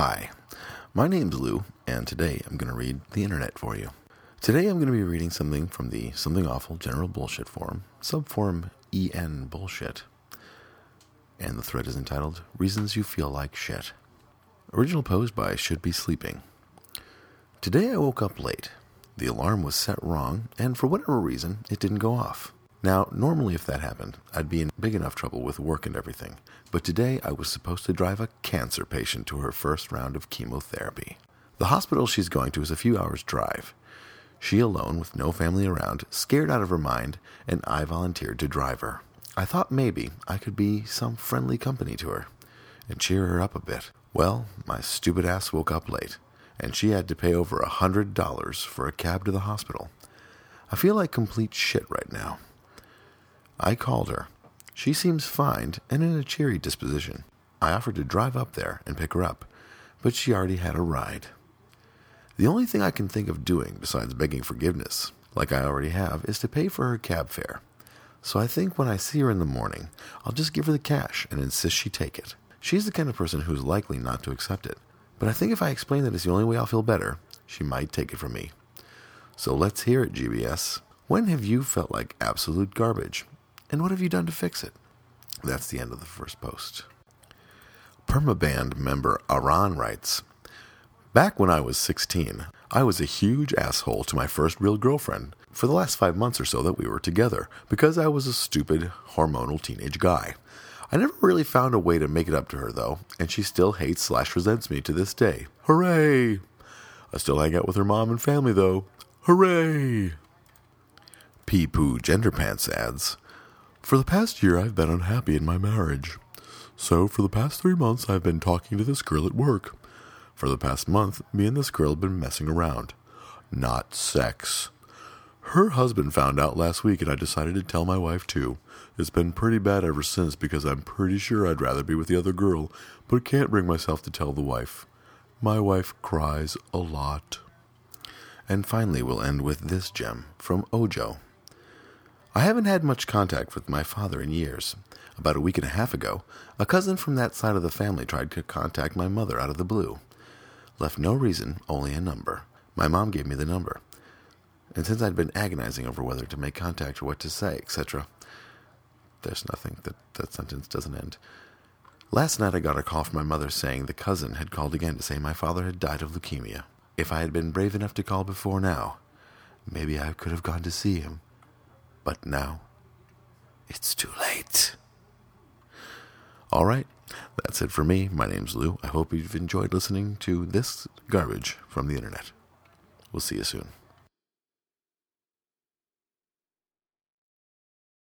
Hi, my name's Lou, and today I'm going to read the internet for you. Today I'm going to be reading something from the Something Awful General Bullshit Forum, subforum EN Bullshit. And the thread is entitled Reasons You Feel Like Shit. Original post by Should Be Sleeping. Today I woke up late. The alarm was set wrong, and for whatever reason, it didn't go off. Now, normally if that happened, I'd be in big enough trouble with work and everything, but today I was supposed to drive a cancer patient to her first round of chemotherapy. The hospital she's going to is a few hours' drive. She alone, with no family around, scared out of her mind, and I volunteered to drive her. I thought maybe I could be some friendly company to her and cheer her up a bit. Well, my stupid ass woke up late, and she had to pay over a hundred dollars for a cab to the hospital. I feel like complete shit right now. I called her. She seems fine and in a cheery disposition. I offered to drive up there and pick her up, but she already had a ride. The only thing I can think of doing besides begging forgiveness, like I already have, is to pay for her cab fare. So I think when I see her in the morning, I'll just give her the cash and insist she take it. She's the kind of person who's likely not to accept it. But I think if I explain that it's the only way I'll feel better, she might take it from me. So let's hear it, GBS. When have you felt like absolute garbage? And what have you done to fix it? That's the end of the first post. Permaband member Aran writes Back when I was 16, I was a huge asshole to my first real girlfriend for the last five months or so that we were together because I was a stupid, hormonal teenage guy. I never really found a way to make it up to her, though, and she still hates slash resents me to this day. Hooray! I still hang out with her mom and family, though. Hooray! Pee Poo Gender Pants adds For the past year, I've been unhappy in my marriage. So, for the past three months, I've been talking to this girl at work. For the past month, me and this girl have been messing around. Not sex. Her husband found out last week, and I decided to tell my wife too. It's been pretty bad ever since because I'm pretty sure I'd rather be with the other girl, but can't bring myself to tell the wife. My wife cries a lot. And finally, we'll end with this gem from Ojo. I haven't had much contact with my father in years. About a week and a half ago, a cousin from that side of the family tried to contact my mother out of the blue. Left no reason, only a number. My mom gave me the number. And since I'd been agonizing over whether to make contact or what to say, etc., there's nothing that that sentence doesn't end. Last night I got a call from my mother saying the cousin had called again to say my father had died of leukemia. If I had been brave enough to call before now, maybe I could have gone to see him. But now, it's too late. All right, that's it for me. My name's Lou. I hope you've enjoyed listening to this garbage from the internet. We'll see you soon.